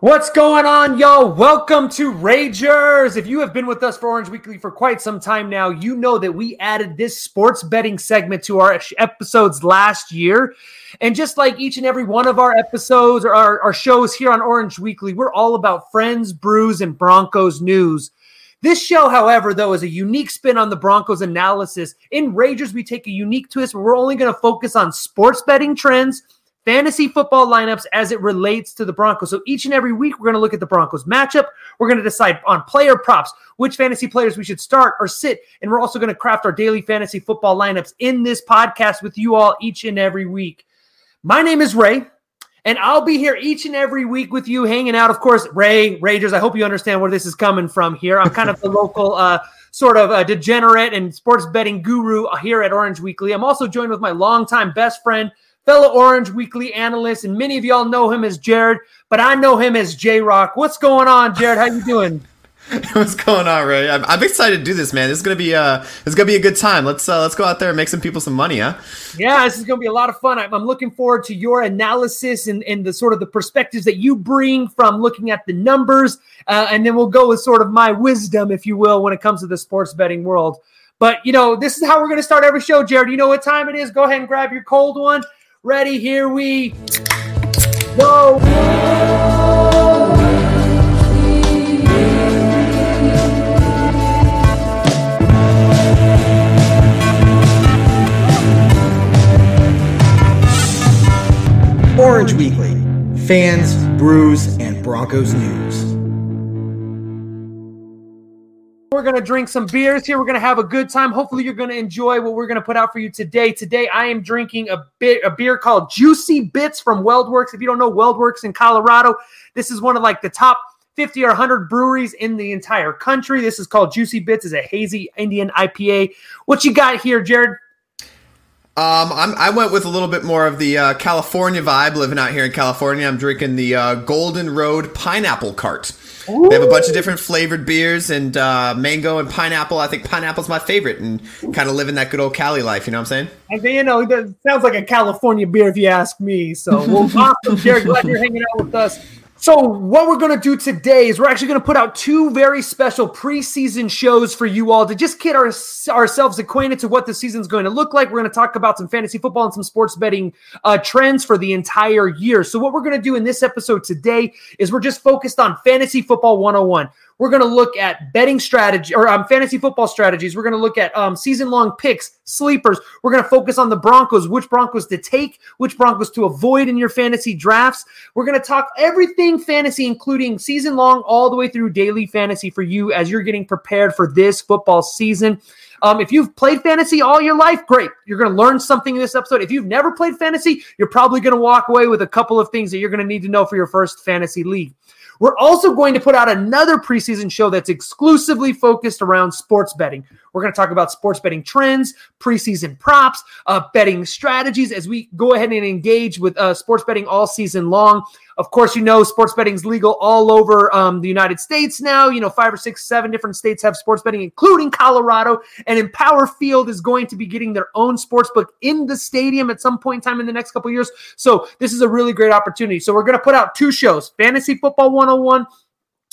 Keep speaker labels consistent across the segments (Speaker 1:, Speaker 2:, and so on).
Speaker 1: What's going on, y'all? Welcome to Ragers. If you have been with us for Orange Weekly for quite some time now, you know that we added this sports betting segment to our episodes last year. And just like each and every one of our episodes or our, our shows here on Orange Weekly, we're all about friends, brews, and Broncos news. This show, however, though, is a unique spin on the Broncos analysis. In Ragers, we take a unique twist we're only going to focus on sports betting trends fantasy football lineups as it relates to the Broncos. So each and every week, we're going to look at the Broncos matchup. We're going to decide on player props, which fantasy players we should start or sit. And we're also going to craft our daily fantasy football lineups in this podcast with you all each and every week. My name is Ray. And I'll be here each and every week with you, hanging out. Of course, Ray Ragers. I hope you understand where this is coming from. Here, I'm kind of the local, uh, sort of a degenerate and sports betting guru here at Orange Weekly. I'm also joined with my longtime best friend, fellow Orange Weekly analyst, and many of y'all know him as Jared, but I know him as J Rock. What's going on, Jared? How you doing?
Speaker 2: What's going on, Ray? I'm, I'm, excited to do this, man. This is gonna be uh, it's gonna be a good time. Let's uh, let's go out there and make some people some money, huh?
Speaker 1: Yeah, this is gonna be a lot of fun. I'm, I'm looking forward to your analysis and, and the sort of the perspectives that you bring from looking at the numbers, uh, and then we'll go with sort of my wisdom, if you will, when it comes to the sports betting world. But you know, this is how we're gonna start every show, Jared. You know what time it is? Go ahead and grab your cold one Ready? Here we go.
Speaker 3: Orange Weekly, fans, brews, and Broncos news.
Speaker 1: We're going to drink some beers here. We're going to have a good time. Hopefully, you're going to enjoy what we're going to put out for you today. Today, I am drinking a bit a beer called Juicy Bits from WeldWerks. If you don't know WeldWerks in Colorado, this is one of like the top 50 or 100 breweries in the entire country. This is called Juicy Bits. is a hazy Indian IPA. What you got here, Jared?
Speaker 2: Um, I'm, i went with a little bit more of the uh, California vibe. Living out here in California, I'm drinking the uh, Golden Road Pineapple Cart. Ooh. They have a bunch of different flavored beers and uh, mango and pineapple. I think pineapple's my favorite and kind of living that good old Cali life. You know what I'm saying?
Speaker 1: I think, you know, that sounds like a California beer if you ask me. So, well, awesome, Jared. Glad you're hanging out with us. So, what we're going to do today is we're actually going to put out two very special preseason shows for you all to just get our, ourselves acquainted to what the season's going to look like. We're going to talk about some fantasy football and some sports betting uh, trends for the entire year. So, what we're going to do in this episode today is we're just focused on fantasy football 101. We're going to look at betting strategy or um, fantasy football strategies. We're going to look at um, season long picks, sleepers. We're going to focus on the Broncos, which Broncos to take, which Broncos to avoid in your fantasy drafts. We're going to talk everything fantasy, including season long all the way through daily fantasy for you as you're getting prepared for this football season. Um, if you've played fantasy all your life, great. You're going to learn something in this episode. If you've never played fantasy, you're probably going to walk away with a couple of things that you're going to need to know for your first fantasy league. We're also going to put out another preseason show that's exclusively focused around sports betting. We're going to talk about sports betting trends, preseason props, uh, betting strategies as we go ahead and engage with uh, sports betting all season long. Of course, you know sports betting is legal all over um, the United States now. You know, five or six, seven different states have sports betting, including Colorado. And Empower Field is going to be getting their own sports book in the stadium at some point in time in the next couple years. So this is a really great opportunity. So we're going to put out two shows: Fantasy Football 101,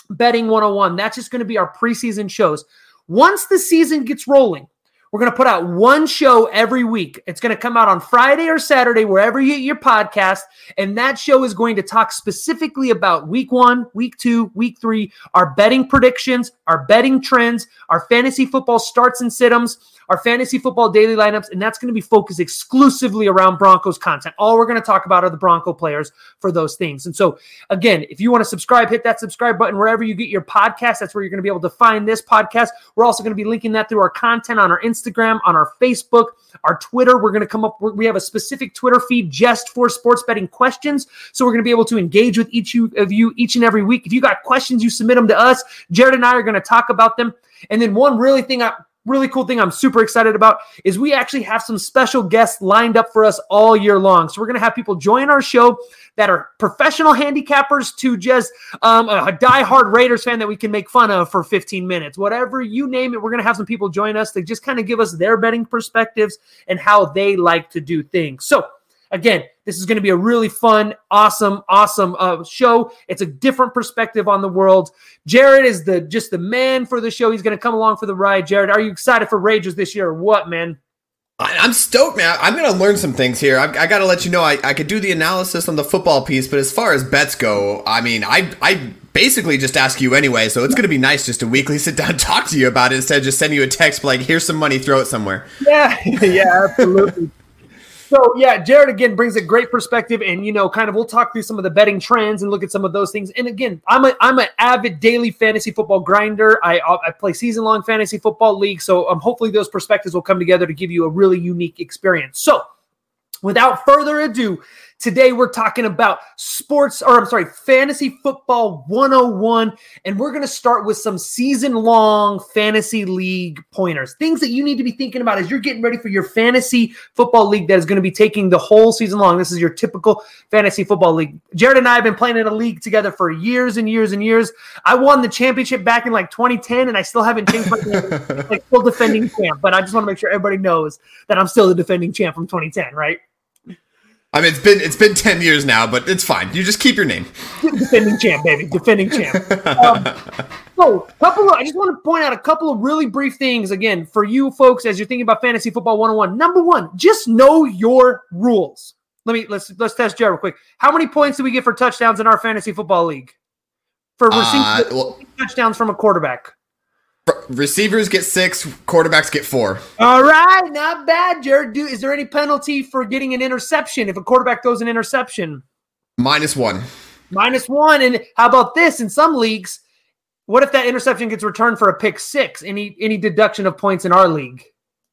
Speaker 1: Betting 101. That's just going to be our preseason shows. Once the season gets rolling, we're going to put out one show every week. It's going to come out on Friday or Saturday, wherever you get your podcast. And that show is going to talk specifically about week one, week two, week three, our betting predictions, our betting trends, our fantasy football starts and sit-ems our fantasy football daily lineups, and that's going to be focused exclusively around Broncos content. All we're going to talk about are the Bronco players for those things. And so, again, if you want to subscribe, hit that subscribe button wherever you get your podcast. That's where you're going to be able to find this podcast. We're also going to be linking that through our content on our Instagram, on our Facebook, our Twitter. We're going to come up, we have a specific Twitter feed just for sports betting questions. So we're going to be able to engage with each of you each and every week. If you got questions, you submit them to us. Jared and I are going to talk about them. And then one really thing I really cool thing I'm super excited about is we actually have some special guests lined up for us all year long. So we're going to have people join our show that are professional handicappers to just um, a die-hard Raiders fan that we can make fun of for 15 minutes. Whatever you name it, we're going to have some people join us to just kind of give us their betting perspectives and how they like to do things. So again, this is going to be a really fun, awesome, awesome uh, show. It's a different perspective on the world. Jared is the just the man for the show. He's going to come along for the ride. Jared, are you excited for Ragers this year or what, man?
Speaker 2: I'm stoked, man. I'm going to learn some things here. I, I got to let you know I, I could do the analysis on the football piece, but as far as bets go, I mean, I I basically just ask you anyway, so it's going to be nice just to weekly sit down and talk to you about it instead of just sending you a text like, here's some money, throw it somewhere.
Speaker 1: Yeah, yeah, absolutely. So yeah, Jared again brings a great perspective, and you know, kind of we'll talk through some of the betting trends and look at some of those things. And again, I'm a I'm an avid daily fantasy football grinder. I I play season long fantasy football league, so um, hopefully those perspectives will come together to give you a really unique experience. So, without further ado, Today we're talking about sports, or I'm sorry, fantasy football 101. And we're going to start with some season long fantasy league pointers, things that you need to be thinking about as you're getting ready for your fantasy football league that is going to be taking the whole season long. This is your typical fantasy football league. Jared and I have been playing in a league together for years and years and years. I won the championship back in like 2010, and I still haven't changed my name, like still defending champ. But I just want to make sure everybody knows that I'm still the defending champ from 2010, right?
Speaker 2: I mean, it's been it's been ten years now, but it's fine. You just keep your name.
Speaker 1: Defending champ, baby. Defending champ. Um, so, couple. Of, I just want to point out a couple of really brief things again for you folks as you're thinking about fantasy football 101. Number one, just know your rules. Let me let's let's test Jared real quick. How many points do we get for touchdowns in our fantasy football league? For receiving uh, well, touchdowns from a quarterback.
Speaker 2: Receivers get six, quarterbacks get four.
Speaker 1: All right, not bad, Jared. Do, is there any penalty for getting an interception if a quarterback throws an interception?
Speaker 2: Minus one.
Speaker 1: Minus one. And how about this? In some leagues, what if that interception gets returned for a pick six? Any any deduction of points in our league?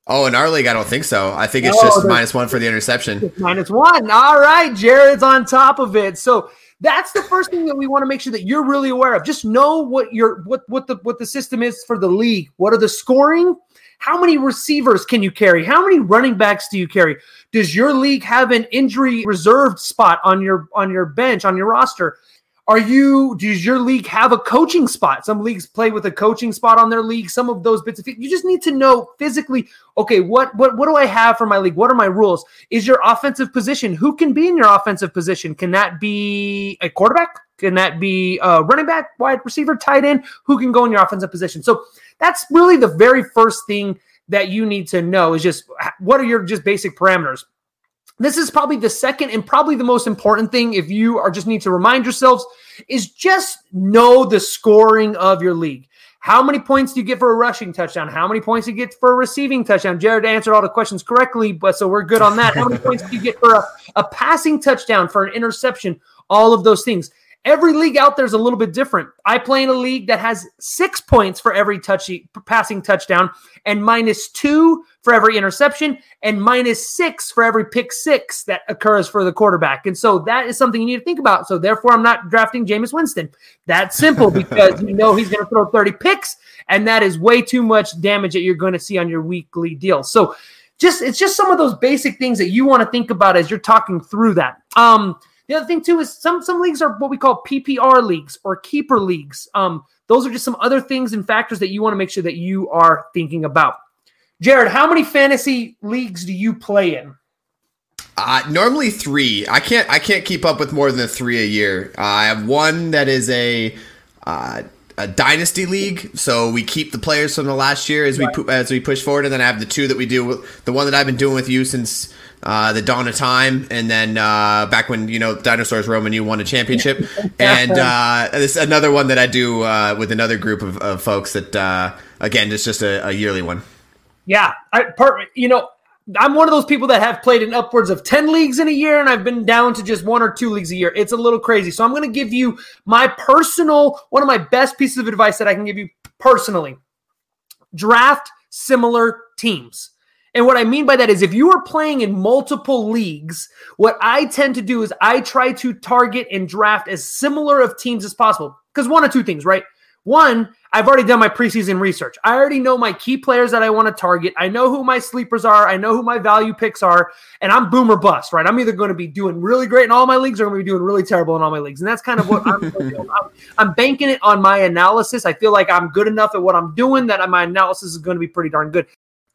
Speaker 2: Oh, in our league, I don't think so. I think it's oh, just minus one for the interception.
Speaker 1: Minus one. All right, Jared's on top of it. So that's the first thing that we want to make sure that you're really aware of. Just know what your what what the what the system is for the league. What are the scoring? How many receivers can you carry? How many running backs do you carry? Does your league have an injury reserved spot on your on your bench on your roster? Are you does your league have a coaching spot? Some leagues play with a coaching spot on their league. Some of those bits of you just need to know physically, okay, what what what do I have for my league? What are my rules? Is your offensive position? Who can be in your offensive position? Can that be a quarterback? Can that be a running back, wide receiver, tight end? Who can go in your offensive position? So that's really the very first thing that you need to know is just what are your just basic parameters. This is probably the second and probably the most important thing if you are just need to remind yourselves is just know the scoring of your league. How many points do you get for a rushing touchdown? How many points do you get for a receiving touchdown? Jared answered all the questions correctly, but so we're good on that. How many points do you get for a, a passing touchdown, for an interception? All of those things. Every league out there is a little bit different. I play in a league that has six points for every touchy, passing touchdown, and minus two for every interception, and minus six for every pick six that occurs for the quarterback. And so that is something you need to think about. So therefore, I'm not drafting Jameis Winston. That's simple because you know he's going to throw 30 picks, and that is way too much damage that you're going to see on your weekly deal. So just it's just some of those basic things that you want to think about as you're talking through that. Um, the other thing too is some some leagues are what we call PPR leagues or keeper leagues. Um, those are just some other things and factors that you want to make sure that you are thinking about. Jared, how many fantasy leagues do you play in?
Speaker 2: Uh, normally three. I can't. I can't keep up with more than three a year. Uh, I have one that is a uh, a dynasty league, so we keep the players from the last year as we right. as we push forward, and then I have the two that we do. The one that I've been doing with you since uh, the dawn of time, and then uh, back when you know dinosaurs roam and you won a championship, and uh, this another one that I do uh, with another group of, of folks that uh, again it's just a, a, yearly one.
Speaker 1: Yeah, I part you know I'm one of those people that have played in upwards of 10 leagues in a year, and I've been down to just one or two leagues a year. It's a little crazy. So I'm going to give you my personal, one of my best pieces of advice that I can give you personally draft similar teams. And what I mean by that is if you are playing in multiple leagues, what I tend to do is I try to target and draft as similar of teams as possible. Because one of two things, right? One, I've already done my preseason research. I already know my key players that I want to target. I know who my sleepers are. I know who my value picks are. And I'm boomer bust, right? I'm either going to be doing really great in all my leagues or I'm going to be doing really terrible in all my leagues. And that's kind of what I'm I'm, I'm banking it on my analysis. I feel like I'm good enough at what I'm doing that my analysis is going to be pretty darn good.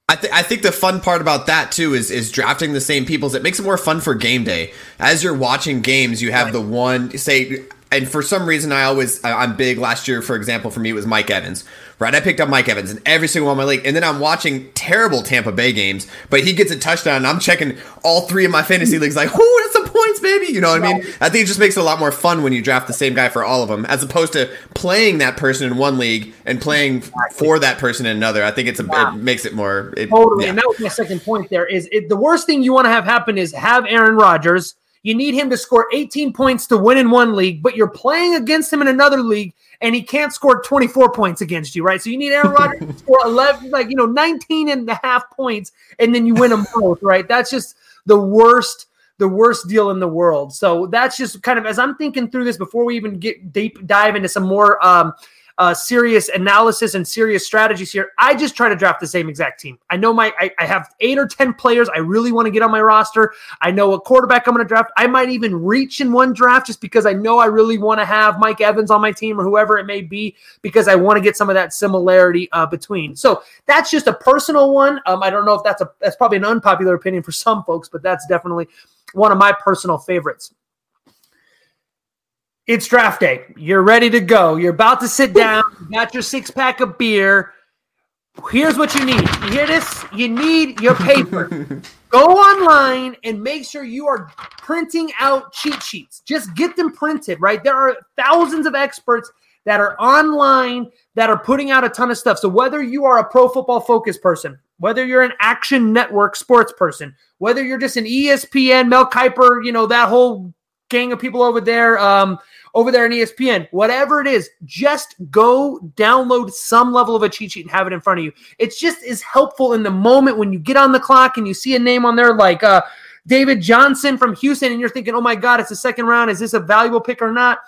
Speaker 2: I, th- I think the fun part about that too is is drafting the same people's. It makes it more fun for game day. As you're watching games, you have right. the one say, and for some reason, I always I'm big. Last year, for example, for me it was Mike Evans right? I picked up Mike Evans in every single one of my league, and then I'm watching terrible Tampa Bay games, but he gets a touchdown, and I'm checking all three of my fantasy leagues, like, whoo, that's some points, baby. You know what I mean? I think it just makes it a lot more fun when you draft the same guy for all of them, as opposed to playing that person in one league and playing for that person in another. I think it's a, it makes it more it,
Speaker 1: totally. Yeah. And that was my second point. There is it, the worst thing you want to have happen is have Aaron Rodgers. You need him to score 18 points to win in one league, but you're playing against him in another league and he can't score 24 points against you, right? So you need Aaron Rodgers to score 11, like, you know, 19 and a half points, and then you win them both, right? That's just the worst the worst deal in the world. So that's just kind of as I'm thinking through this before we even get deep dive into some more um, uh, serious analysis and serious strategies here. I just try to draft the same exact team. I know my I, I have eight or ten players I really want to get on my roster. I know what quarterback I'm going to draft. I might even reach in one draft just because I know I really want to have Mike Evans on my team or whoever it may be because I want to get some of that similarity uh, between. So that's just a personal one. Um, I don't know if that's a that's probably an unpopular opinion for some folks, but that's definitely one of my personal favorites. It's draft day. You're ready to go. You're about to sit down. You got your six pack of beer. Here's what you need. You hear this? You need your paper. go online and make sure you are printing out cheat sheets. Just get them printed, right? There are thousands of experts that are online that are putting out a ton of stuff. So whether you are a pro football focused person, whether you're an action network sports person, whether you're just an ESPN, Mel Kiper, you know, that whole gang of people over there, um, over there on ESPN, whatever it is, just go download some level of a cheat sheet and have it in front of you. It's just as helpful in the moment when you get on the clock and you see a name on there like uh, David Johnson from Houston, and you're thinking, oh my God, it's the second round. Is this a valuable pick or not?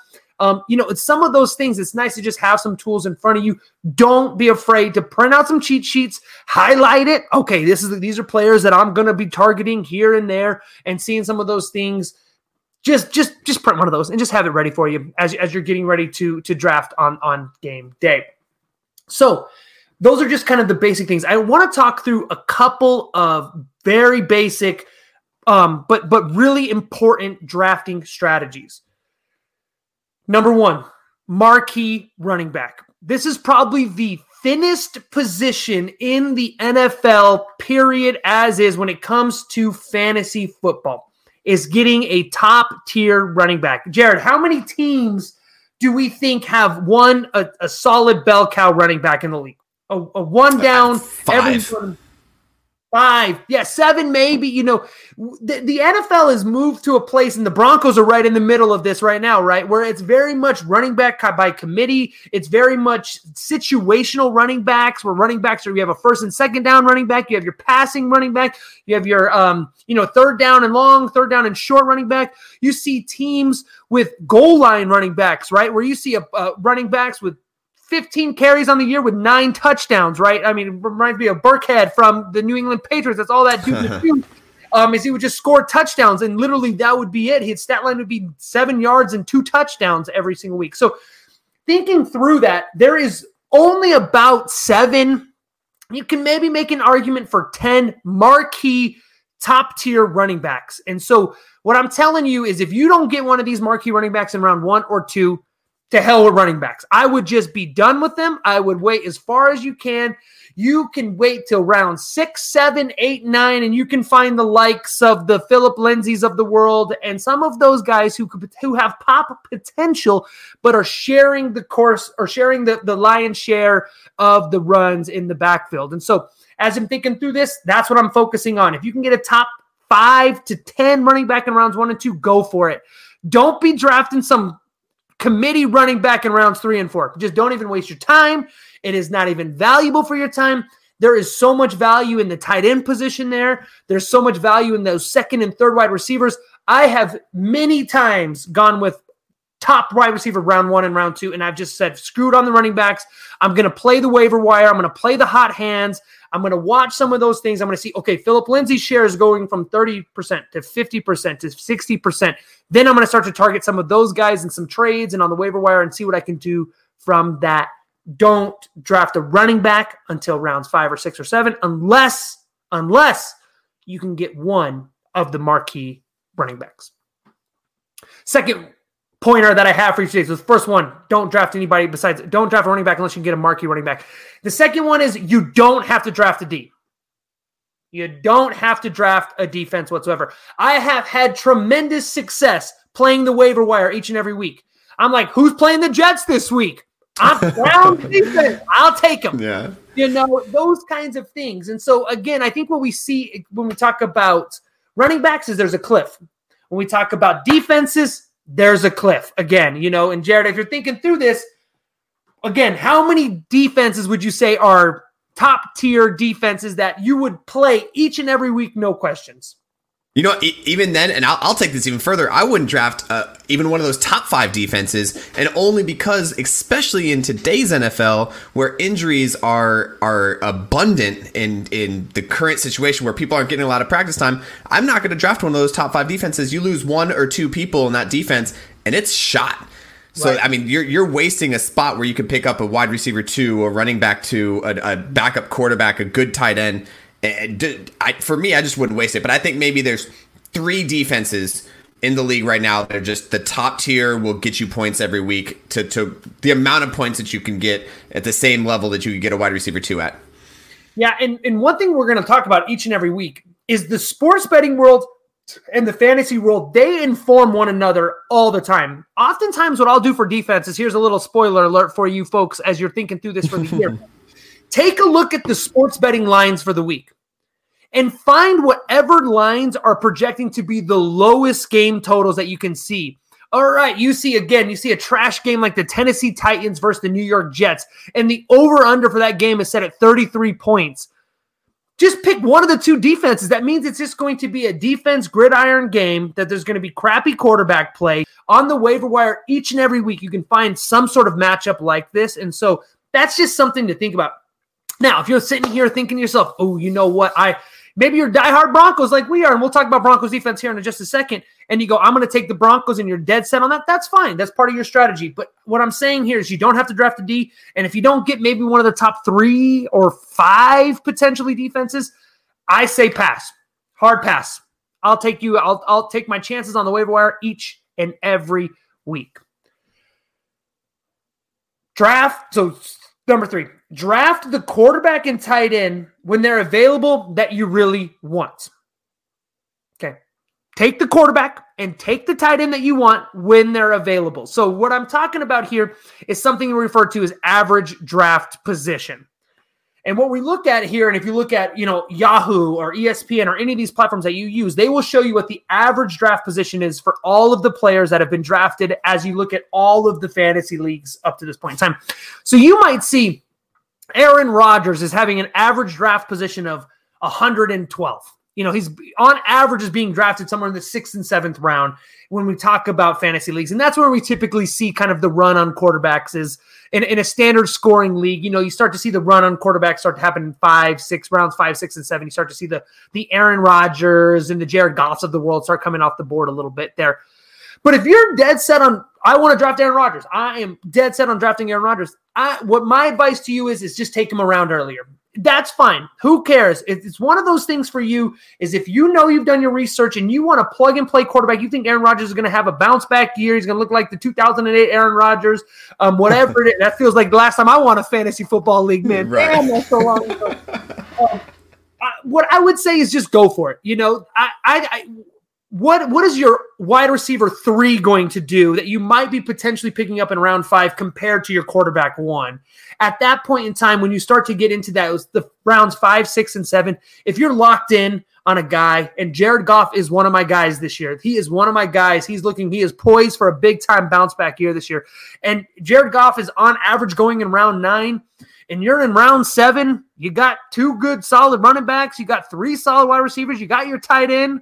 Speaker 1: Um, you know, it's some of those things. It's nice to just have some tools in front of you. Don't be afraid to print out some cheat sheets, highlight it. Okay, this is these are players that I'm going to be targeting here and there, and seeing some of those things just just just print one of those and just have it ready for you as, as you're getting ready to to draft on on game day so those are just kind of the basic things i want to talk through a couple of very basic um but but really important drafting strategies number one marquee running back this is probably the thinnest position in the nfl period as is when it comes to fantasy football is getting a top tier running back. Jared, how many teams do we think have one a, a solid bell cow running back in the league? A, a one uh, down,
Speaker 2: Five.
Speaker 1: every Five, yeah, seven, maybe. You know, the, the NFL has moved to a place, and the Broncos are right in the middle of this right now, right? Where it's very much running back by committee. It's very much situational running backs, where running backs are you have a first and second down running back, you have your passing running back, you have your, um, you know, third down and long, third down and short running back. You see teams with goal line running backs, right? Where you see a running backs with 15 carries on the year with nine touchdowns, right? I mean, it reminds me of Burkhead from the New England Patriots. That's all that dude would do. Um, is he would just score touchdowns, and literally that would be it. His stat line would be seven yards and two touchdowns every single week. So, thinking through that, there is only about seven. You can maybe make an argument for 10 marquee top tier running backs. And so, what I'm telling you is if you don't get one of these marquee running backs in round one or two, to hell with running backs. I would just be done with them. I would wait as far as you can. You can wait till round six, seven, eight, nine, and you can find the likes of the Phillip Lindsays of the world and some of those guys who could, who have pop potential, but are sharing the course or sharing the, the lion's share of the runs in the backfield. And so, as I'm thinking through this, that's what I'm focusing on. If you can get a top five to 10 running back in rounds one and two, go for it. Don't be drafting some committee running back in rounds three and four. Just don't even waste your time. It is not even valuable for your time. There is so much value in the tight end position there. There's so much value in those second and third wide receivers. I have many times gone with top wide receiver round one and round two, and I've just said, screwed on the running backs. I'm going to play the waiver wire. I'm going to play the hot hands. I'm going to watch some of those things. I'm going to see, okay, Phillip Lindsay's share is going from 30% to 50% to 60%. Then I'm going to start to target some of those guys in some trades and on the waiver wire and see what I can do from that don't draft a running back until rounds five or six or seven, unless unless you can get one of the marquee running backs. Second pointer that I have for you today. So the first one, don't draft anybody besides don't draft a running back unless you can get a marquee running back. The second one is you don't have to draft a D. You don't have to draft a defense whatsoever. I have had tremendous success playing the waiver wire each and every week. I'm like, who's playing the Jets this week? I'm Brown defense. I'll take them.
Speaker 2: Yeah.
Speaker 1: You know, those kinds of things. And so, again, I think what we see when we talk about running backs is there's a cliff. When we talk about defenses, there's a cliff. Again, you know, and Jared, if you're thinking through this, again, how many defenses would you say are top tier defenses that you would play each and every week, no questions?
Speaker 2: You know, even then, and I'll, I'll take this even further. I wouldn't draft uh, even one of those top five defenses, and only because, especially in today's NFL, where injuries are are abundant in in the current situation where people aren't getting a lot of practice time, I'm not going to draft one of those top five defenses. You lose one or two people in that defense, and it's shot. So
Speaker 1: Right.
Speaker 2: I mean, you're you're wasting a spot where you could pick up a wide receiver two, a running back two, a, a backup quarterback, a good tight end. And d- I, for me, I just wouldn't waste it. But I think maybe there's three defenses in the league right now that are just the top tier will get you points every week to to the amount of points that you can get at the same level that you could get a wide receiver two at.
Speaker 1: Yeah, and, and one thing we're going to talk about each and every week is the sports betting world and the fantasy world, they inform one another all the time. Oftentimes, what I'll do for defense is here's a little spoiler alert for you folks as you're thinking through this for the year. Take a look at the sports betting lines for the week and find whatever lines are projecting to be the lowest game totals that you can see. All right, you see again, you see a trash game like the Tennessee Titans versus the New York Jets, and the over under for that game is set at 33 points. Just pick one of the two defenses. That means it's just going to be a defense gridiron game, that there's going to be crappy quarterback play on the waiver wire each and every week. You can find some sort of matchup like this. And so that's just something to think about. Now, if you're sitting here thinking to yourself, oh, you know what? I maybe you're diehard Broncos like we are, and we'll talk about Broncos defense here in just a second. And you go, I'm going to take the Broncos, and you're dead set on that. That's fine. That's part of your strategy. But what I'm saying here is you don't have to draft a D. And if you don't get maybe one of the top three or five potentially defenses, I say pass. Hard pass. I'll take you. I'll I'll take my chances on the waiver wire each and every week. Draft. So number three, draft the quarterback and tight end when they're available that you really want. Okay. Take the quarterback and take the tight end that you want when they're available. So, what I'm talking about here is something we refer to as average draft position. And what we look at here, and if you look at, you know, Yahoo or ESPN or any of these platforms that you use, they will show you what the average draft position is for all of the players that have been drafted as you look at all of the fantasy leagues up to this point in time. So you might see Aaron Rodgers is having an average draft position of 112. You know, he's on average is being drafted somewhere in the sixth and seventh round when we talk about fantasy leagues. And that's where we typically see kind of the run on quarterbacks is in, in a standard scoring league. You know, you start to see the run on quarterbacks start to happen in five, six rounds, five, six, and seven. You start to see the the Aaron Rodgers and the Jared Goffs of the world start coming off the board a little bit there. But if you're dead set on, I want to draft Aaron Rodgers. I am dead set on drafting Aaron Rodgers. I, what my advice to you is, is just take him around earlier. That's fine. Who cares? It's one of those things for you. Is if you know you've done your research and you want to plug and play quarterback, you think Aaron Rodgers is going to have a bounce back year. He's going to look like the 2008 Aaron Rodgers, um, whatever it is. That feels like the last time I won a fantasy football league, man.
Speaker 2: Right.
Speaker 1: Damn, that's so long ago. Um, I, what I would say is just go for it. You know, I, I, I what what is your wide receiver three going to do that you might be potentially picking up in round five compared to your quarterback one? At that point in time, when you start to get into that, the rounds five, six, and seven. If you're locked in on a guy, and Jared Goff is one of my guys this year. He is one of my guys. He's looking, he is poised for a big time bounce back year this year. And Jared Goff is on average going in round nine and you're in round seven, you got two good solid running backs, you got three solid wide receivers, you got your tight end.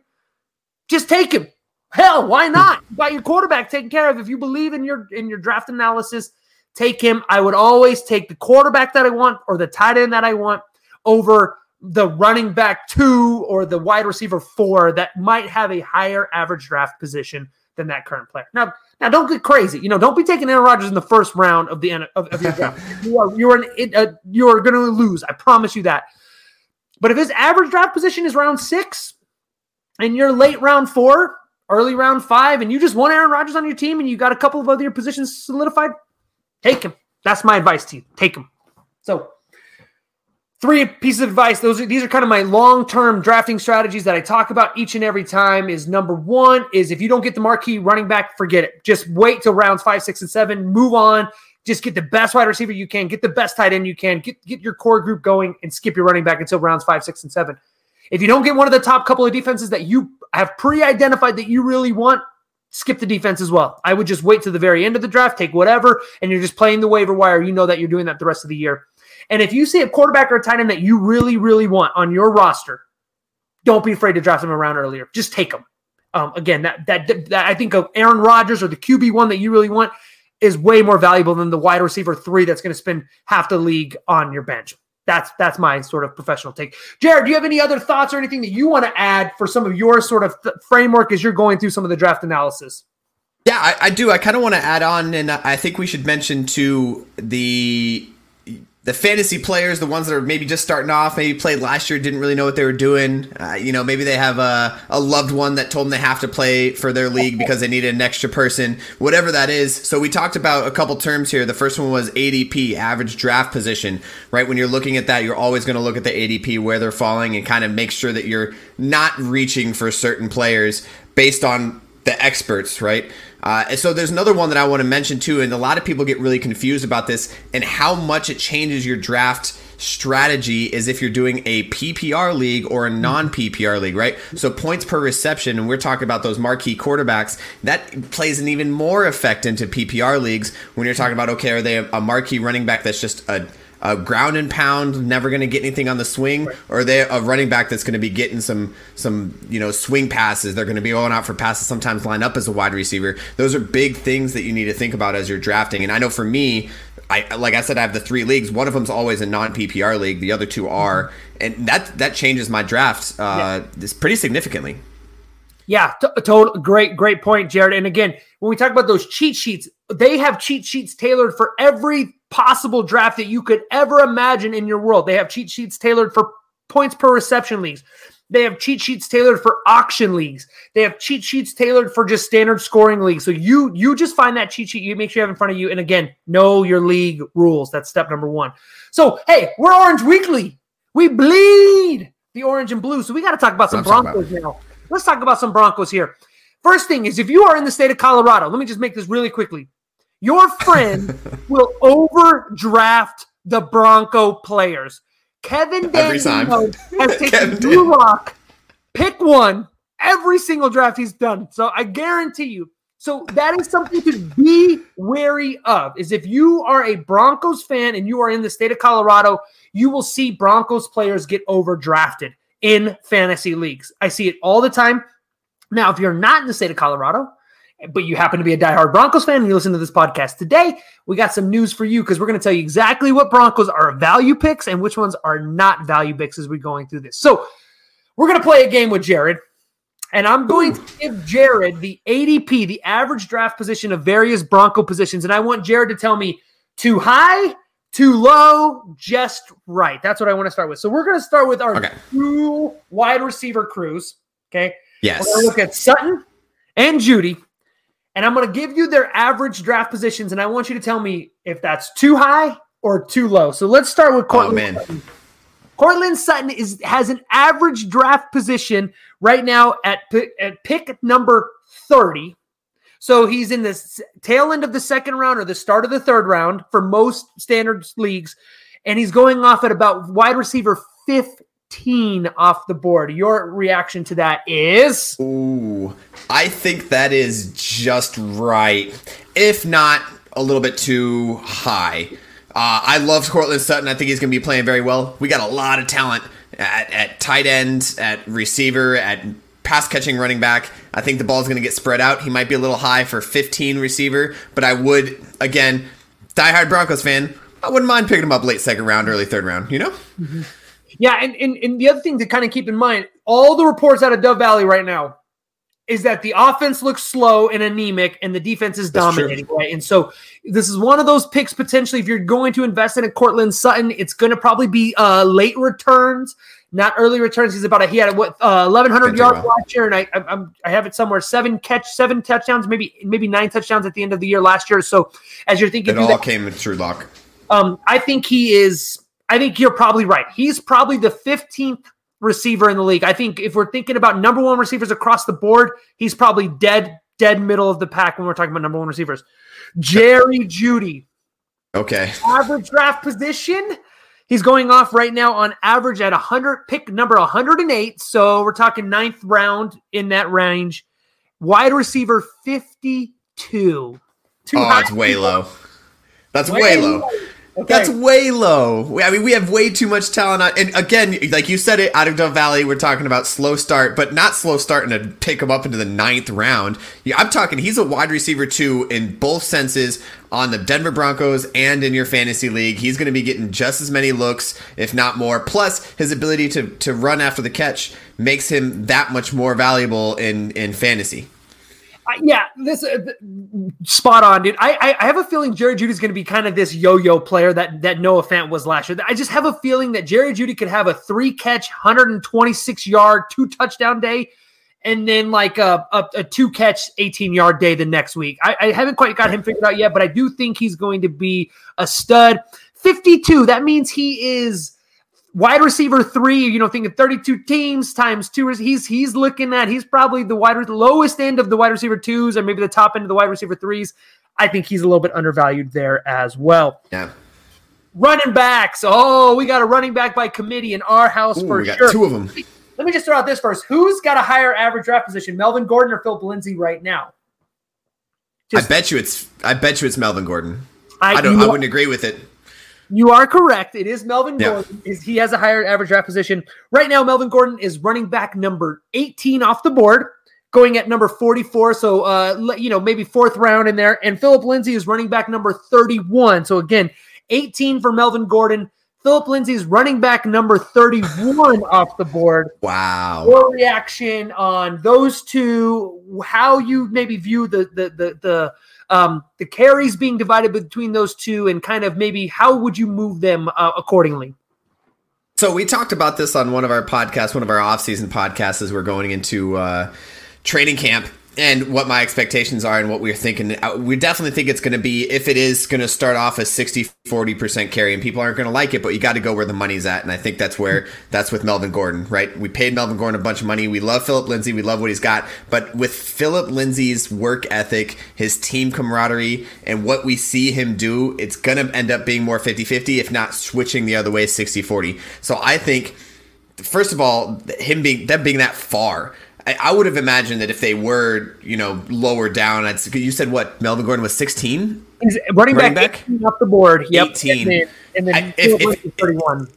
Speaker 1: Just take him. Hell, why not? You got your quarterback taken care of. If you believe in your in your draft analysis, take him. I would always take the quarterback that I want or the tight end that I want over the running back two or the wide receiver four that might have a higher average draft position than that current player. Now, Now, don't get crazy. You know, don't be taking Aaron Rodgers in the first round of the of, of your draft. you are you're an, uh, you're going to lose. I promise you that. But if his average draft position is round six, and you're late round four, early round five, and you just want Aaron Rodgers on your team, and you got a couple of other positions solidified, take him. That's my advice to you. Take him. So three pieces of advice. Those are these are kind of my long-term drafting strategies that i talk about each and every time is number one is if you don't get the marquee running back forget it. Just wait till rounds five six and seven. Move on. Just get the best wide receiver you can. Get the best tight end you can. Get, get your core group going and skip your running back until rounds five six and seven if you don't get one of the top couple of defenses that you have pre-identified that you really want skip the defense as well i would just wait to the very end of the draft take whatever and you're just playing the waiver wire you know that you're doing that the rest of the year and if you see a quarterback or a tight end that you really, really want on your roster, don't be afraid to draft them around earlier. Just take them. Um, again, that, that that I think of Aaron Rodgers or the QB one that you really want is way more valuable than the wide receiver three that's going to spend half the league on your bench. That's that's my sort of professional take. Jared, do you have any other thoughts or anything that you want to add for some of your sort of th- framework as you're going through some of the draft analysis?
Speaker 2: Yeah, I, I do. I kind of want to add on, and I think we should mention to the the fantasy players, the ones that are maybe just starting off, maybe played last year, didn't really know what they were doing. Uh, you know, maybe they have a, a loved one that told them they have to play for their league because they needed an extra person, whatever that is. So we talked about a couple terms here. The first one was ADP, average draft position, right? When you're looking at that, you're always going to look at the ADP, where they're falling, and kind of make sure that you're not reaching for certain players based on the experts, right? Uh, so there's another one that I want to mention too, and a lot of people get really confused about this and how much it changes your draft strategy is if you're doing a PPR league or a non PPR league, right? So points per reception, and we're talking about those marquee quarterbacks, that plays an even more effect into PPR leagues when you're talking about okay, are they a marquee running back that's just a a ground and pound, never going to get anything on the swing, right. or are they a running back that's going to be getting some some you know swing passes? They're going to be going out for passes, sometimes line up as a wide receiver. Those are big things that you need to think about as you're drafting. And I know for me, I like I said, I have the three leagues. One of them's always a non PPR league. The other two are, mm-hmm. and that that changes my draft uh, yeah. pretty significantly.
Speaker 1: Yeah, t- total great, great point, Jared. And again, when we talk about those cheat sheets, they have cheat sheets tailored for every possible draft that you could ever imagine in your world. They have cheat sheets tailored for points per reception leagues. They have cheat sheets tailored for auction leagues. They have cheat sheets tailored for just standard scoring leagues. So you you just find that cheat sheet, you make sure you have in front of you. And again, know your league rules. That's step number one. So hey, we're Orange Weekly. We bleed the orange and blue. So we got to talk about some Broncos about. now. Let's talk about some Broncos here. First thing is, if you are in the state of Colorado, let me just make this really quickly. Your friend will overdraft the Bronco players. Kevin Daniel has taken Drew Lock, pick one every single draft he's done. So I guarantee you. So that is something to be wary of. Is if you are a Broncos fan and you are in the state of Colorado, you will see Broncos players get overdrafted in fantasy leagues. I see it all the time. Now, if you're not in the state of Colorado, but you happen to be a diehard Broncos fan and you listen to this podcast today, we got some news for you because we're going to tell you exactly what Broncos are value picks and which ones are not value picks as we're going through this. So, we're going to play a game with Jared, and I'm going to give Jared the ADP, the average draft position of various Bronco positions, and I want Jared to tell me too high, too low, just right. That's what I want to start with. So we're going to start with our okay. two wide receiver crews. Okay.
Speaker 2: Yes.
Speaker 1: We're going to look at Sutton and Jeudy, and I'm going to give you their average draft positions, and I want you to tell me if that's too high or too low. So let's start with Courtland. Oh, Sutton. Courtland Sutton is has an average draft position right now at, at pick number 30. So he's in the tail end of the second round or the start of the third round for most standard leagues. And he's going off at about wide receiver 15 off the board. Your reaction to that is?
Speaker 2: Ooh, I think that is just right. If not a little bit too high. Uh, I love Courtland Sutton. I think he's going to be playing very well. We got a lot of talent at, at tight end, at receiver, at pass catching running back. I think the ball is going to get spread out. He might be a little high for 15 receiver, but I would, again, diehard Broncos fan, I wouldn't mind picking him up late second round, early third round, you know?
Speaker 1: Mm-hmm. Yeah, and, and, and the other thing to kind of keep in mind all the reports out of Dove Valley right now is that the offense looks slow and anemic and the defense is dominating, right? And so this is one of those picks potentially if you're going to invest in a Courtland Sutton, it's going to probably be uh, late returns, not early returns. He's about a, he had a, what uh, 1100 yards well. last year, and I I'm, I have it somewhere seven catch seven touchdowns, maybe maybe nine touchdowns at the end of the year last year. So as you're thinking,
Speaker 2: it all that, came through luck.
Speaker 1: Um, I think he is. I think you're probably right. He's probably the 15th receiver in the league. I think if we're thinking about number one receivers across the board, he's probably dead, dead middle of the pack when we're talking about number one receivers. Jerry Jeudy.
Speaker 2: Okay.
Speaker 1: Average draft position. He's going off right now on average at 100, pick number 108. So we're talking ninth round in that range. Wide receiver 52.
Speaker 2: Too oh, that's way low. That's way, way low. low. Okay. That's way low. I mean, we have way too much talent. On, and again, like you said it, out of Dove Valley, we're talking about slow start, but not slow starting to pick him up into the ninth round. Yeah, I'm talking. He's a wide receiver too in both senses on the Denver Broncos and in your fantasy league. He's going to be getting just as many looks, if not more. Plus, his ability to to run after the catch makes him that much more valuable in in fantasy
Speaker 1: yeah, this uh, spot on, dude. I, I, have a feeling Jerry Jeudy is going to be kind of this yo-yo player that that Noah Fant was last year. I just have a feeling that Jerry Jeudy could have a three catch, 126 yard, two touchdown day, and then like a, a, a two catch, 18 yard day the next week. I, I haven't quite got him figured out yet, but I do think he's going to be a stud. 52. That means he is wide receiver three, you know, thinking 32 teams times two. He's he's looking at he's probably the wide lowest end of the wide receiver twos, or maybe the top end of the wide receiver threes. I think he's a little bit undervalued there as well.
Speaker 2: Yeah.
Speaker 1: Running backs. Oh, we got a running back by committee in our house Ooh, for sure.
Speaker 2: Two of them.
Speaker 1: Let me just throw out this first. Who's got a higher average draft position, Melvin Gordon or Phil Lindsay right now?
Speaker 2: Just, I bet you it's I bet you it's Melvin Gordon. I, I don't I wouldn't agree with it.
Speaker 1: You are correct. It is Melvin yeah. Gordon. Is he has a higher average draft position right now? Melvin Gordon is running back number 18 off the board, going at number 44. So, uh, you know, maybe fourth round in there. And Phillip Lindsay is running back number 31. So again, 18 for Melvin Gordon. Phillip Lindsay is running back number 31 off the board.
Speaker 2: Wow.
Speaker 1: Your reaction on those two? How you maybe view the the the the um, the carries being divided between those two, and kind of maybe how would you move them uh, accordingly?
Speaker 2: So we talked about this on one of our podcasts, one of our off-season podcasts, as we're going into uh, training camp and what my expectations are and what we're thinking. Uh, we definitely think it's going to be, if it is going to start off as 60 40% carry, and people aren't going to like it, but you got to go where the money's at. And I think that's where that's with Melvin Gordon, right? We paid Melvin Gordon a bunch of money. We love Phillip Lindsay. We love what he's got. But with Phillip Lindsay's work ethic, his team camaraderie, and what we see him do, it's going to end up being more 50 50, if not switching the other way 60 40. So I think, first of all, him being, them being that far, I, I would have imagined that if they were, you know, lower down, I'd, you said what? Melvin Gordon was 16?
Speaker 1: running, running back, back? up the board. Yep. 18. And then, and then I, if, if, 31.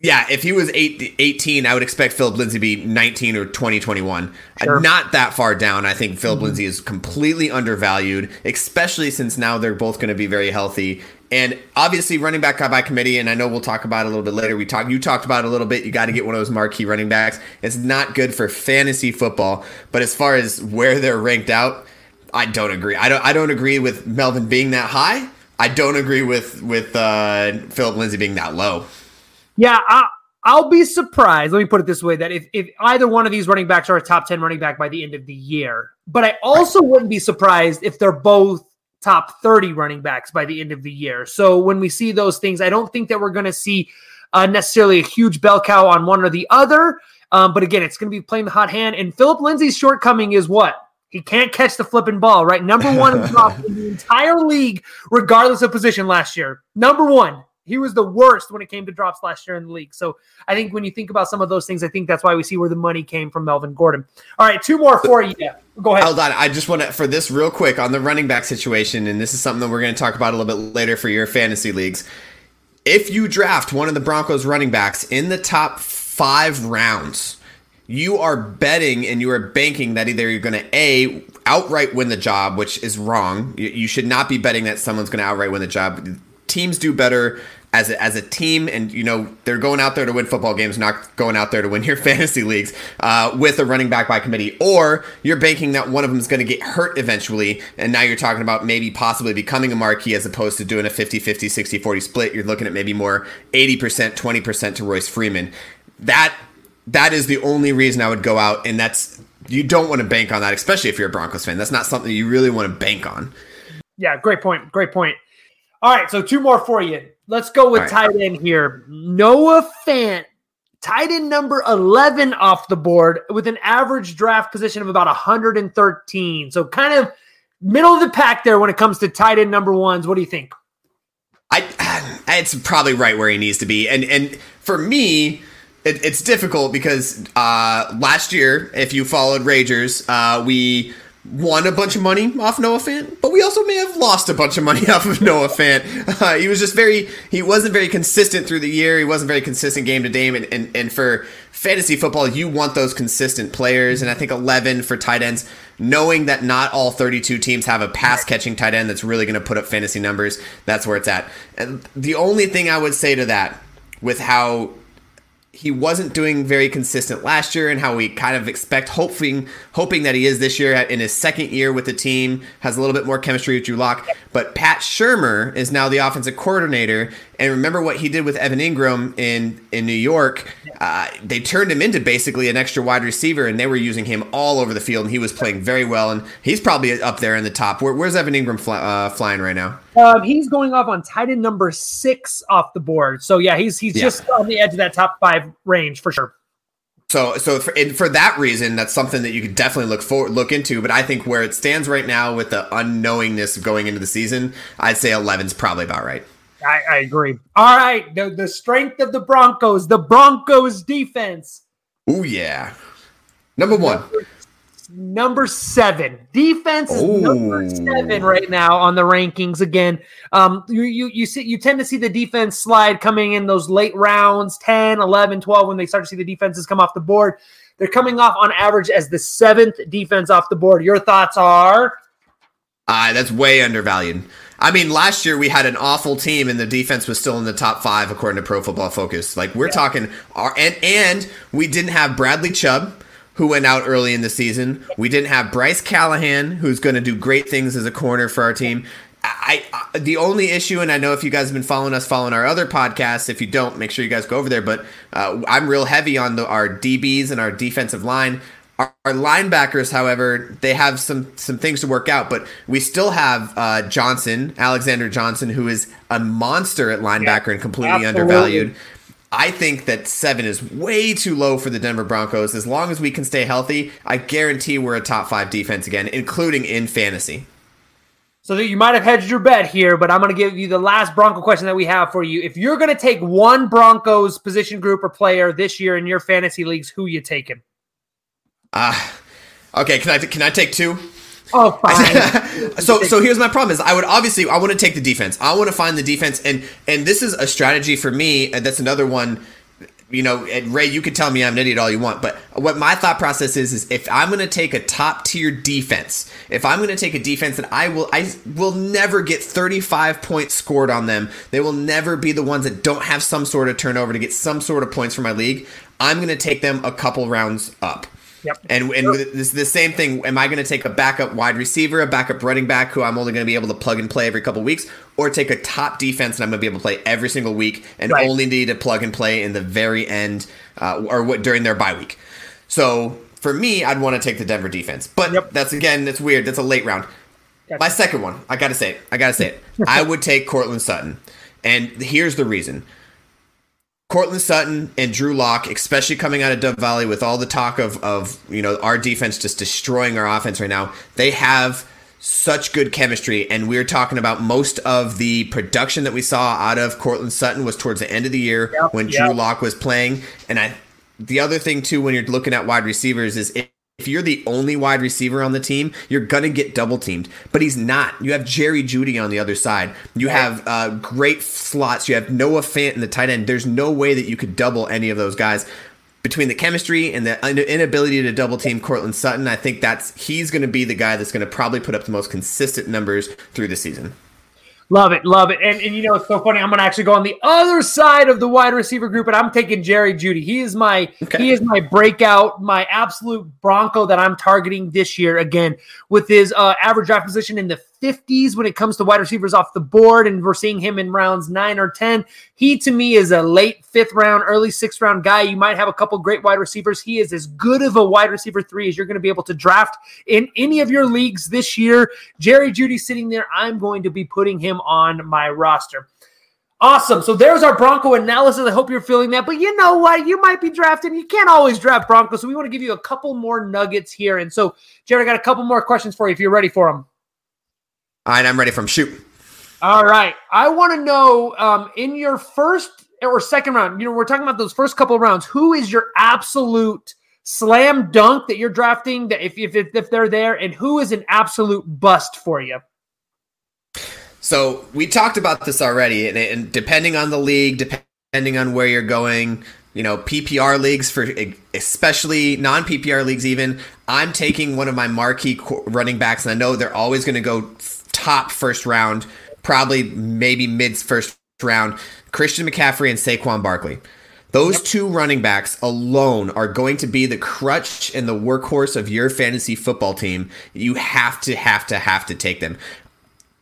Speaker 2: Yeah, if he was eight, 18, I would expect Phillip Lindsay to be 19 or 20, 21. Sure. Not that far down. I think Phillip mm-hmm. Lindsay is completely undervalued, especially since now they're both going to be very healthy. And obviously, running back by committee, and I know we'll talk about it a little bit later. We talked, you talked about it a little bit. You got to get one of those marquee running backs. It's not good for fantasy football, but as far as where they're ranked out, I don't agree. I don't. I don't agree with Melvin being that high. I don't agree with with uh, Phillip Lindsay being that low.
Speaker 1: Yeah, I, I'll be surprised. Let me put it this way: that if, if either one of these running backs are a top ten running back by the end of the year, but I also right. wouldn't be surprised if they're both top thirty running backs by the end of the year. So when we see those things, I don't think that we're going to see uh, necessarily a huge bell cow on one or the other. Um, but again, it's going to be playing the hot hand. And Phillip Lindsay's shortcoming is what he can't catch the flipping ball. Right, number one in the entire league, regardless of position last year. Number one. He was the worst when it came to drops last year in the league. So I think when you think about some of those things, I think that's why we see where the money came from Melvin Gordon. All right, two more for you. Go ahead.
Speaker 2: Hold on. I just want to, for this real quick on the running back situation, and this is something that we're going to talk about a little bit later for your fantasy leagues. If you draft one of the Broncos running backs in the top five rounds, you are betting and you are banking that either you're going to A, outright win the job, which is wrong. You, should not be betting that someone's going to outright win the job teams do better as a, as a team, and you know they're going out there to win football games, not going out there to win your fantasy leagues uh, with a running back by committee, or you're banking that one of them is going to get hurt eventually, and now you're talking about maybe possibly becoming a marquee as opposed to doing a 50 50 60 40 split. You're looking at maybe more 80% 20% to Royce Freeman. That that is the only reason I would go out, and that's you don't want to bank on that, especially if you're a Broncos fan. That's not something you really want to bank on.
Speaker 1: Yeah, great point. Great point. All right, so two more for you. Let's go with right. tight end here. Noah Fant, tight end number 11 off the board with an average draft position of about 113. So kind of middle of the pack there when it comes to tight end number ones. What do you think?
Speaker 2: I it's probably right where he needs to be. And and for me, it, it's difficult because uh, last year, if you followed Ragers, uh, we won a bunch of money off Noah Fant, but we also may have lost a bunch of money off of Noah Fant. Uh, he was just very, he wasn't very consistent through the year. He wasn't very consistent game to game. And, and, and for fantasy football, you want those consistent players. And I think 11 for tight ends, knowing that not all 32 teams have a pass catching tight end that's really going to put up fantasy numbers, that's where it's at. And the only thing I would say to that with how he wasn't doing very consistent last year and how we kind of expect hoping hoping that he is this year in his second year with the team has a little bit more chemistry with Drew Lock. But Pat Shurmur is now the offensive coordinator and remember what he did with Evan Engram in in New York. Uh, they turned him into basically an extra wide receiver, and they were using him all over the field, and he was playing very well. And he's probably up there in the top. Where, where's Evan Engram fly, uh, flying right now?
Speaker 1: Um, he's going off on tight end number six off the board. So yeah, he's he's yeah. just on the edge of that top five range for sure.
Speaker 2: So, so for, for that reason, that's something that you could definitely look for look into. But I think where it stands right now, with the unknowingness of going into the season, I'd say 11's probably about right.
Speaker 1: I, I agree. All right, the, the strength of the Broncos, the Broncos defense.
Speaker 2: Oh yeah, number one.
Speaker 1: Number, number seven defense is Ooh. number seven right now on the rankings. Again, um, you you you see you tend to see the defense slide coming in those late rounds 10, 11, 12 when they start to see the defenses come off the board. They're coming off on average as the seventh defense off the board. Your thoughts are?
Speaker 2: Uh, that's way undervalued. I mean, last year we had an awful team, and the defense was still in the top five according to Pro Football Focus. Like we're yeah. talking, our and and we didn't have Bradley Chubb, who went out early in the season. We didn't have Bryce Callahan, who's going to do great things as a corner for our team. I, I, the only issue, and I know if you guys have been following us, following our other podcasts. If you don't, make sure you guys go over there. But uh, I'm real heavy on the, our DBs and our defensive line. Our, our, linebackers, however, they have some some things to work out, but we still have uh, Johnson, Alexander Johnson, who is a monster at linebacker yeah, and completely absolutely. undervalued. I think that seven is way too low for the Denver Broncos. As long as we can stay healthy, I guarantee we're a top five defense again, including in fantasy.
Speaker 1: So that you might have hedged your bet here, but I'm going to give you the last Bronco question that we have for you. If you're going to take one Broncos position group or player this year in your fantasy leagues, who you taking?
Speaker 2: Ah, uh, okay. Can I can I take two?
Speaker 1: Oh, fine.
Speaker 2: so so here's my problem: is I would obviously I want to take the defense. I want to find the defense, and and this is a strategy for me. And that's another one. You know, and Ray, you could tell me I'm an idiot all you want, but what my thought process is is if I'm going to take a top tier defense, if I'm going to take a defense that I will I will never get 35 points scored on them, they will never be the ones that don't have some sort of turnover to get some sort of points for my league. I'm going to take them a couple rounds up.
Speaker 1: Yep.
Speaker 2: And and this the same thing. Am I going to take a backup wide receiver, a backup running back who I'm only going to be able to plug and play every couple weeks, or take a top defense and I'm going to be able to play every single week and right. only need to plug and play in the very end uh, or what during their bye week? So for me, I'd want to take the Denver defense, but yep. that's again, that's weird. That's a late round. Gotcha. My second one, I got to say it. I got to say it. I would take Courtland Sutton, and here's the reason. Courtland Sutton and Drew Lock, especially coming out of Dove Valley with all the talk of, of you know our defense just destroying our offense right now, they have such good chemistry. And we are talking about most of the production that we saw out of Courtland Sutton was towards the end of the year yep, when yep. Drew Lock was playing. And I, the other thing too, when you're looking at wide receivers, is if you're the only wide receiver on the team, you're gonna get double teamed. But he's not. You have Jerry Jeudy on the other side. You have uh, great slots. You have Noah Fant in the tight end. There's no way that you could double any of those guys. Between the chemistry and the inability to double team Courtland Sutton, I think that's he's going to be the guy that's going to probably put up the most consistent numbers through the season.
Speaker 1: Love it, love it. And, and you know, it's so funny. I'm gonna actually go on the other side of the wide receiver group, and I'm taking Jerry Jeudy. He is my okay. he is my breakout, my absolute Bronco that I'm targeting this year again with his uh, average draft position in the 50s when it comes to wide receivers off the board, and we're seeing him in rounds nine or 10. He, to me, is a late fifth round, early sixth round guy. You might have a couple great wide receivers. He is as good of a wide receiver three as you're going to be able to draft in any of your leagues this year. Jerry Jeudy sitting there. I'm going to be putting him on my roster. Awesome. So there's our Bronco analysis. I hope you're feeling that. But you know what? You might be drafting. You can't always draft Broncos. So we want to give you a couple more nuggets here. And so, Jared, I got a couple more questions for you if you're ready for them.
Speaker 2: All right, I'm ready from shoot.
Speaker 1: All right. I want to know um, in your first or second round, you know, we're talking about those first couple rounds, who is your absolute slam dunk that you're drafting that if, if, if they're there, and who is an absolute bust for you?
Speaker 2: So we talked about this already, and, and depending on the league, depending on where you're going, you know, PPR leagues for especially non PPR leagues, even I'm taking one of my marquee running backs, and I know they're always going to go top first round, probably maybe mid first round, Christian McCaffrey and Saquon Barkley. Those yep. two running backs alone are going to be the crutch and the workhorse of your fantasy football team. You have to, have to, have to take them.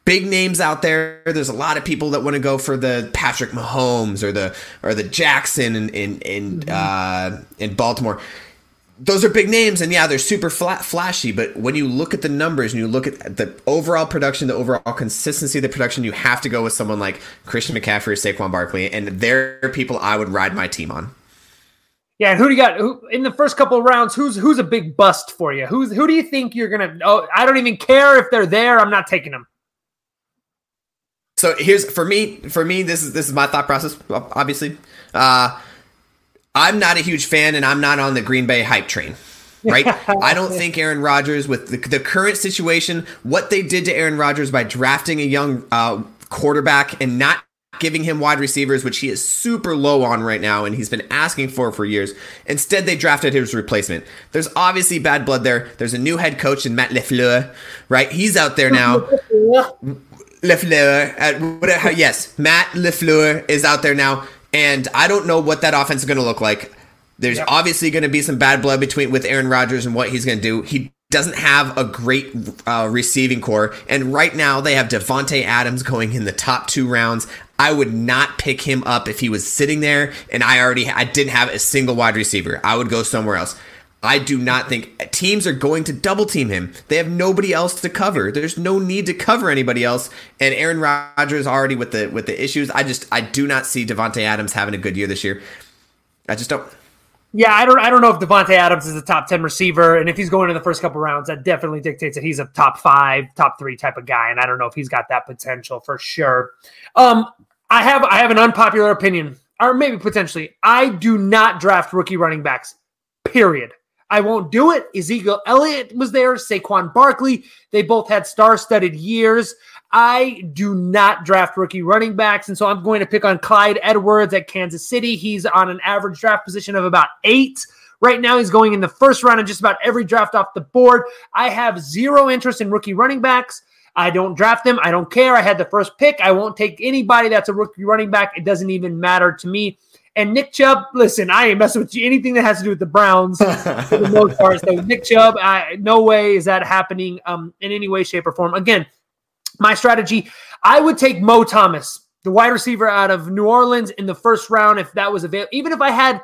Speaker 2: Big names out there. There's a lot of people that want to go for the Patrick Mahomes or the or the Jackson in in in, mm-hmm. uh, in Baltimore those are big names and yeah they're super flat, flashy but when you look at the numbers and you look at the overall production the overall consistency of the production you have to go with someone like christian mccaffrey or saquon barkley and they're people i would ride my team on.
Speaker 1: Yeah who do you got? Who, in the first couple of rounds who's who's a big bust for you? Who's who do you think you're gonna oh i don't even care if they're there i'm not taking them.
Speaker 2: So here's for me for me this is this is my thought process obviously. Uh I'm not a huge fan, and I'm not on the Green Bay hype train. Right? I don't think Aaron Rodgers, with the, the, current situation, what they did to Aaron Rodgers by drafting a young uh, quarterback and not giving him wide receivers, which he is super low on right now, and he's been asking for for years. Instead, they drafted his replacement. There's obviously bad blood there. There's a new head coach in Matt Lafleur, right? He's out there now. Lafleur, uh, yes, Matt Lafleur is out there now. And I don't know what that offense is going to look like. There's yep. obviously going to be some bad blood between with Aaron Rodgers and what he's going to do. He doesn't have a great uh, receiving corps, and right now they have Davante Adams going in the top two rounds. I would not pick him up if he was sitting there, and I already I didn't have a single wide receiver. I would go somewhere else. I do not think teams are going to double team him. They have nobody else to cover. There's no need to cover anybody else. And Aaron Rodgers already with the with the issues. I just I do not see Davante Adams having a good year this year. I just don't.
Speaker 1: Yeah, I don't. I don't know if Davante Adams is a top ten receiver, and if he's going in the first couple rounds, that definitely dictates that he's a top five, top three type of guy. And I don't know if he's got that potential for sure. Um, I have I have an unpopular opinion, or maybe potentially. I do not draft rookie running backs. Period. I won't do it. Ezekiel Elliott was there, Saquon Barkley. They both had star studded years. I do not draft rookie running backs. And so I'm going to pick on Clyde Edwards at Kansas City. He's on an average draft position of about eight. Right now, he's going in the first round of just about every draft off the board. I have zero interest in rookie running backs. I don't draft them. I don't care. I had the first pick. I won't take anybody that's a rookie running back. It doesn't even matter to me. And Nick Chubb, listen, I ain't messing with you. Anything that has to do with the Browns for the most part. So Nick Chubb, I, no way is that happening um, in any way, shape, or form. Again, my strategy, I would take Mo Thomas, the wide receiver out of New Orleans in the first round, if that was available. Even if I had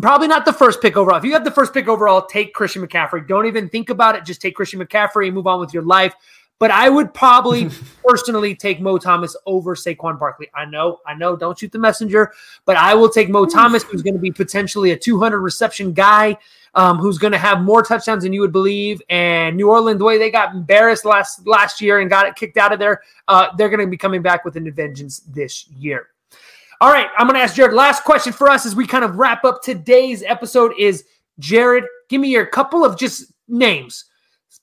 Speaker 1: probably not the first pick overall. If you have the first pick overall, take Christian McCaffrey. Don't even think about it. Just take Christian McCaffrey and move on with your life. But I would probably personally take Mo Thomas over Saquon Barkley. I know, I know, don't shoot the messenger, but I will take Mo Thomas, who's going to be potentially a 200 reception guy, um, who's going to have more touchdowns than you would believe. And New Orleans, the way they got embarrassed last last year and got it kicked out of there, uh, they're going to be coming back with an vengeance this year. All right, I'm going to ask Jared. Last question for us as we kind of wrap up today's episode is Jared, give me your couple of just names,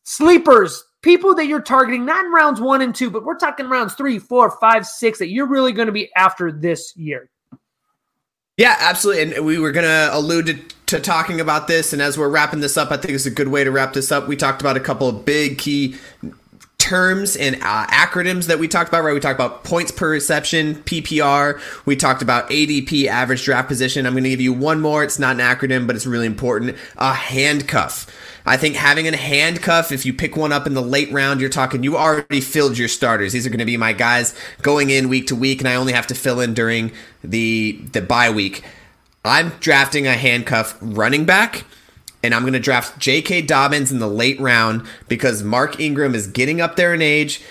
Speaker 1: sleepers, people that you're targeting, not in rounds one and two, but we're talking rounds three, four, five, six that you're really going to be after this year.
Speaker 2: Yeah, absolutely. And we were going to allude to, talking about this. And as we're wrapping this up, I think it's a good way to wrap this up. We talked about a couple of big key terms and uh, acronyms that we talked about, right? We talked about points per reception, PPR. We talked about ADP, average draft position. I'm going to give you one more. It's not an acronym, but it's really important. A handcuff. I think having a handcuff, if you pick one up in the late round, you're talking, you already filled your starters. These are going to be my guys going in week to week, and I only have to fill in during the, the bye week. I'm drafting a handcuff running back and I'm going to draft J.K. Dobbins in the late round because Mark Ingram is getting up there in age.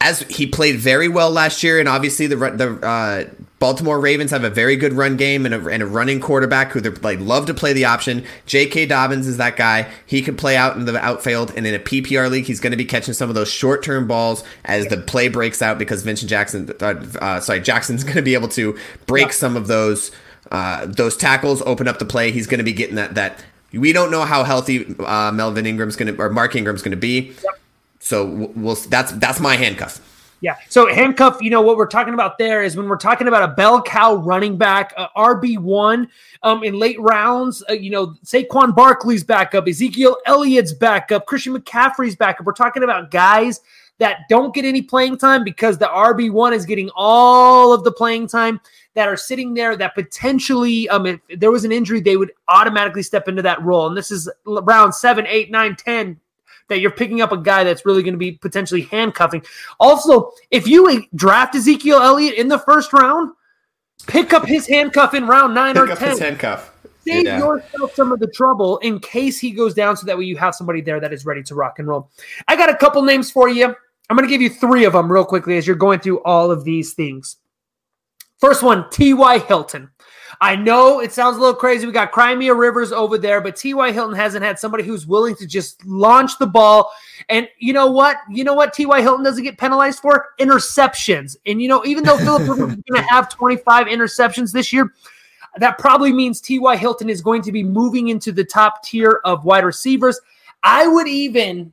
Speaker 2: As he played very well last year, and obviously the the uh, Baltimore Ravens have a very good run game and a, and a running quarterback who they like love to play the option. J.K. Dobbins is that guy. He can play out in the outfield, and in a PPR league, he's going to be catching some of those short term balls as the play breaks out because Vincent Jackson, uh, uh, sorry, Jackson's going to be able to break yeah. some of those uh, those tackles, open up the play. He's going to be getting that that we don't know how healthy uh, Melvin Ingram's going to or Mark Ingram's going to be. Yep. So we'll that's that's my handcuff.
Speaker 1: Yeah. So handcuff, you know what we're talking about there is when we're talking about a bell cow running back, uh, RB one um, in late rounds. Uh, you know, Saquon Barkley's backup, Ezekiel Elliott's backup, Christian McCaffrey's backup. We're talking about guys that don't get any playing time because the RB one is getting all of the playing time that are sitting there that potentially, um, if there was an injury, they would automatically step into that role. And this is round seven, eight, nine, ten that you're picking up a guy that's really going to be potentially handcuffing. Also, if you draft Ezekiel Elliott in the first round, pick up his handcuff in round nine pick or ten.
Speaker 2: handcuff.
Speaker 1: Save yeah. yourself some of the trouble in case he goes down, so that way you have somebody there that is ready to rock and roll. I got a couple names for you. I'm going to give you three of them real quickly as you're going through all of these things. First one, T.Y. Hilton. I know it sounds a little crazy. We got Crimea Rivers over there, but T.Y. Hilton hasn't had somebody who's willing to just launch the ball. And you know what? You know what T.Y. Hilton doesn't get penalized for? Interceptions. And you know, even though Philip Rivers is going to have 25 interceptions this year, that probably means T.Y. Hilton is going to be moving into the top tier of wide receivers. I would even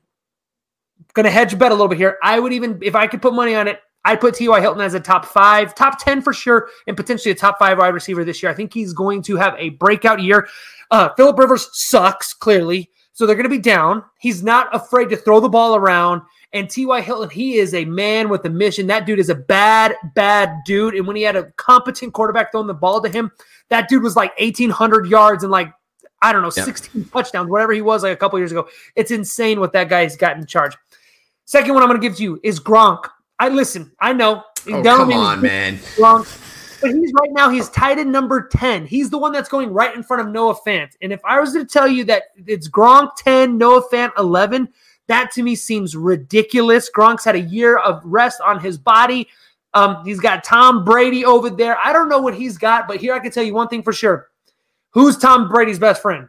Speaker 1: going to hedge bet a little bit here. I would even, if I could put money on it, I'd put T.Y. Hilton as a top five, top 10 for sure, and potentially a top five wide receiver this year. I think he's going to have a breakout year. Uh, Philip Rivers sucks, clearly. So they're going to be down. He's not afraid to throw the ball around. And T.Y. Hilton, he is a man with a mission. That dude is a bad, bad dude. And when he had a competent quarterback throwing the ball to him, that dude was like 1,800 yards and like, I don't know, 16 touchdowns, whatever he was like a couple years ago. It's insane what that guy's got in charge. Second one I'm going to give to you is Gronk. I listen. I know.
Speaker 2: Oh, come on, man.
Speaker 1: Wrong, but he's right now. He's tied in number ten. He's the one that's going right in front of Noah Fant. And if I was to tell you that it's Gronk ten, Noah Fant eleven, that to me seems ridiculous. Gronk's had a year of rest on his body. Um, he's got Tom Brady over there. I don't know what he's got, but here I can tell you one thing for sure. Who's Tom Brady's best friend?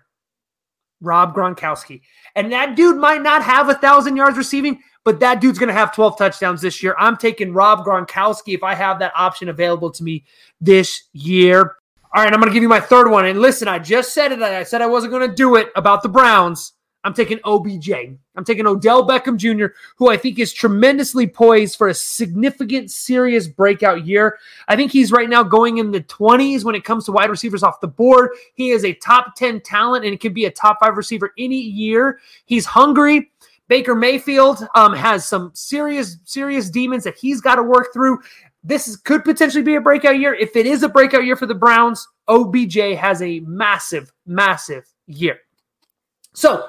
Speaker 1: Rob Gronkowski. And that dude might not have a thousand yards receiving, but that dude's going to have 12 touchdowns this year. I'm taking Rob Gronkowski if I have that option available to me this year. All right, I'm going to give you my third one. And listen, I just said it. I said I wasn't going to do it about the Browns. I'm taking OBJ. I'm taking Odell Beckham Jr., who I think is tremendously poised for a significant, serious breakout year. I think he's right now going in the 20s when it comes to wide receivers off the board. He is a top 10 talent and it could be a top five receiver any year. He's hungry. Baker Mayfield um, has some serious, serious demons that he's got to work through. This is, could potentially be a breakout year. If it is a breakout year for the Browns, OBJ has a massive, massive year. So,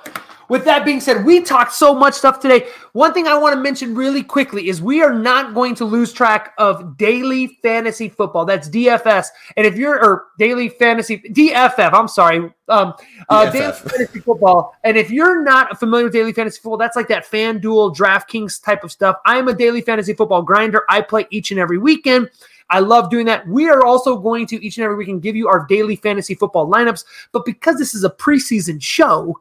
Speaker 1: with that being said, we talked so much stuff today. One thing I want to mention really quickly is we are not going to lose track of daily fantasy football. That's DFS. And if you're or daily fantasy DFF, I'm sorry, um, uh, daily fantasy football. And if you're not familiar with daily fantasy football, that's like that FanDuel, DraftKings type of stuff. I am a daily fantasy football grinder. I play each and every weekend. I love doing that. We are also going to each and every weekend give you our daily fantasy football lineups. But because this is a preseason show,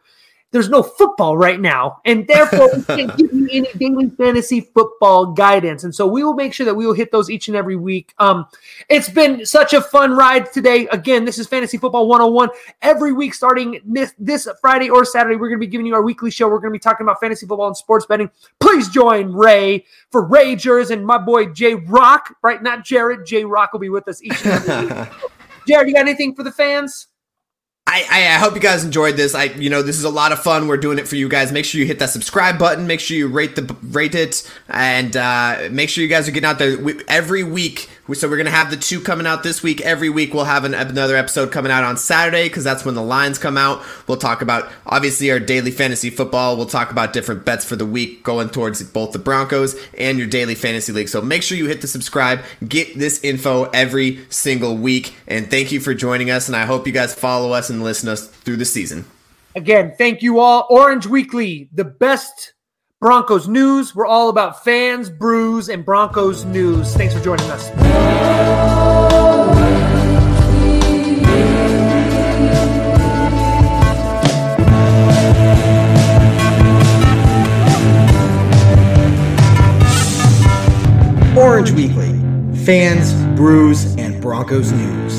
Speaker 1: there's no football right now, and therefore we can't give you any daily fantasy football guidance. And so we will make sure that we will hit those each and every week. Um, it's been such a fun ride today. Again, this is Fantasy Football 101. Every week, starting this, this Friday or Saturday, we're going to be giving you our weekly show. We're going to be talking about fantasy football and sports betting. Please join Ray for Ragers and my boy Jay Rock, right? Not Jared. Jay Rock will be with us each and every week. Jared, you got anything for the fans?
Speaker 2: I, I hope you guys enjoyed this. I you know this is a lot of fun. We're doing it for you guys. Make sure you hit that subscribe button. Make sure you rate the rate it, and uh, make sure you guys are getting out there we, every week. So we're gonna have the two coming out this week. Every week we'll have an, another episode coming out on Saturday because that's when the lines come out. We'll talk about obviously our daily fantasy football. We'll talk about different bets for the week going towards both the Broncos and your daily fantasy league. So make sure you hit the subscribe. Get this info every single week. And thank you for joining us. And I hope you guys follow us and listen to us through the season.
Speaker 1: Again, thank you all. Orange Weekly, the best Broncos news. We're all about fans, brews, and Broncos news. Thanks for joining us.
Speaker 3: Orange Weekly. Fans, brews, and Broncos news.